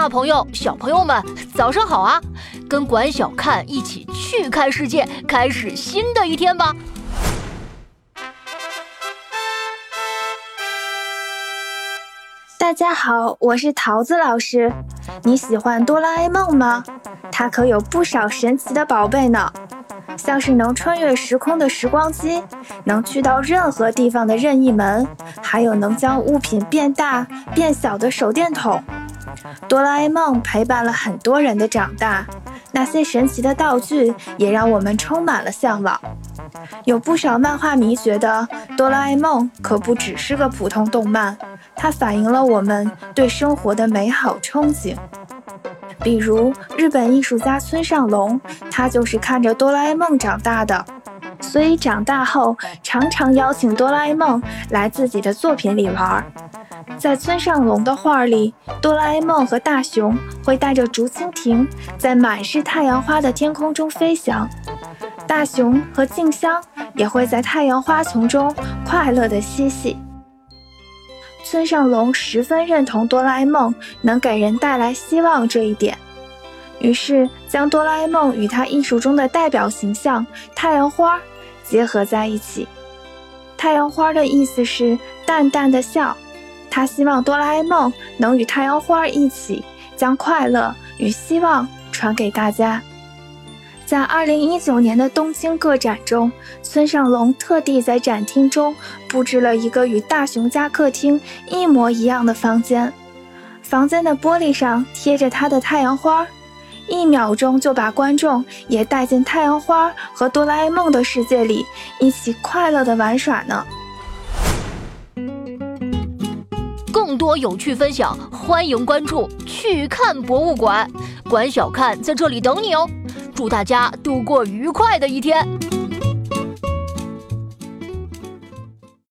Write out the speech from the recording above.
大朋友、小朋友们，早上好啊！跟管小看一起去看世界，开始新的一天吧！大家好，我是桃子老师。你喜欢哆啦 A 梦吗？它可有不少神奇的宝贝呢，像是能穿越时空的时光机，能去到任何地方的任意门，还有能将物品变大变小的手电筒。哆啦 A 梦陪伴了很多人的长大，那些神奇的道具也让我们充满了向往。有不少漫画迷觉得哆啦 A 梦可不只是个普通动漫，它反映了我们对生活的美好憧憬。比如日本艺术家村上隆，他就是看着哆啦 A 梦长大的，所以长大后常常邀请哆啦 A 梦来自己的作品里玩儿。在村上隆的画里，哆啦 A 梦和大雄会带着竹蜻蜓在满是太阳花的天空中飞翔，大雄和静香也会在太阳花丛中快乐地嬉戏。村上隆十分认同哆啦 A 梦能给人带来希望这一点，于是将哆啦 A 梦与他艺术中的代表形象太阳花结合在一起。太阳花的意思是淡淡的笑。他希望哆啦 A 梦能与太阳花一起，将快乐与希望传给大家。在2019年的东京个展中，村上隆特地在展厅中布置了一个与大雄家客厅一模一样的房间，房间的玻璃上贴着他的太阳花，一秒钟就把观众也带进太阳花和哆啦 A 梦的世界里，一起快乐的玩耍呢。有趣分享，欢迎关注“去看博物馆”，管小看在这里等你哦。祝大家度过愉快的一天。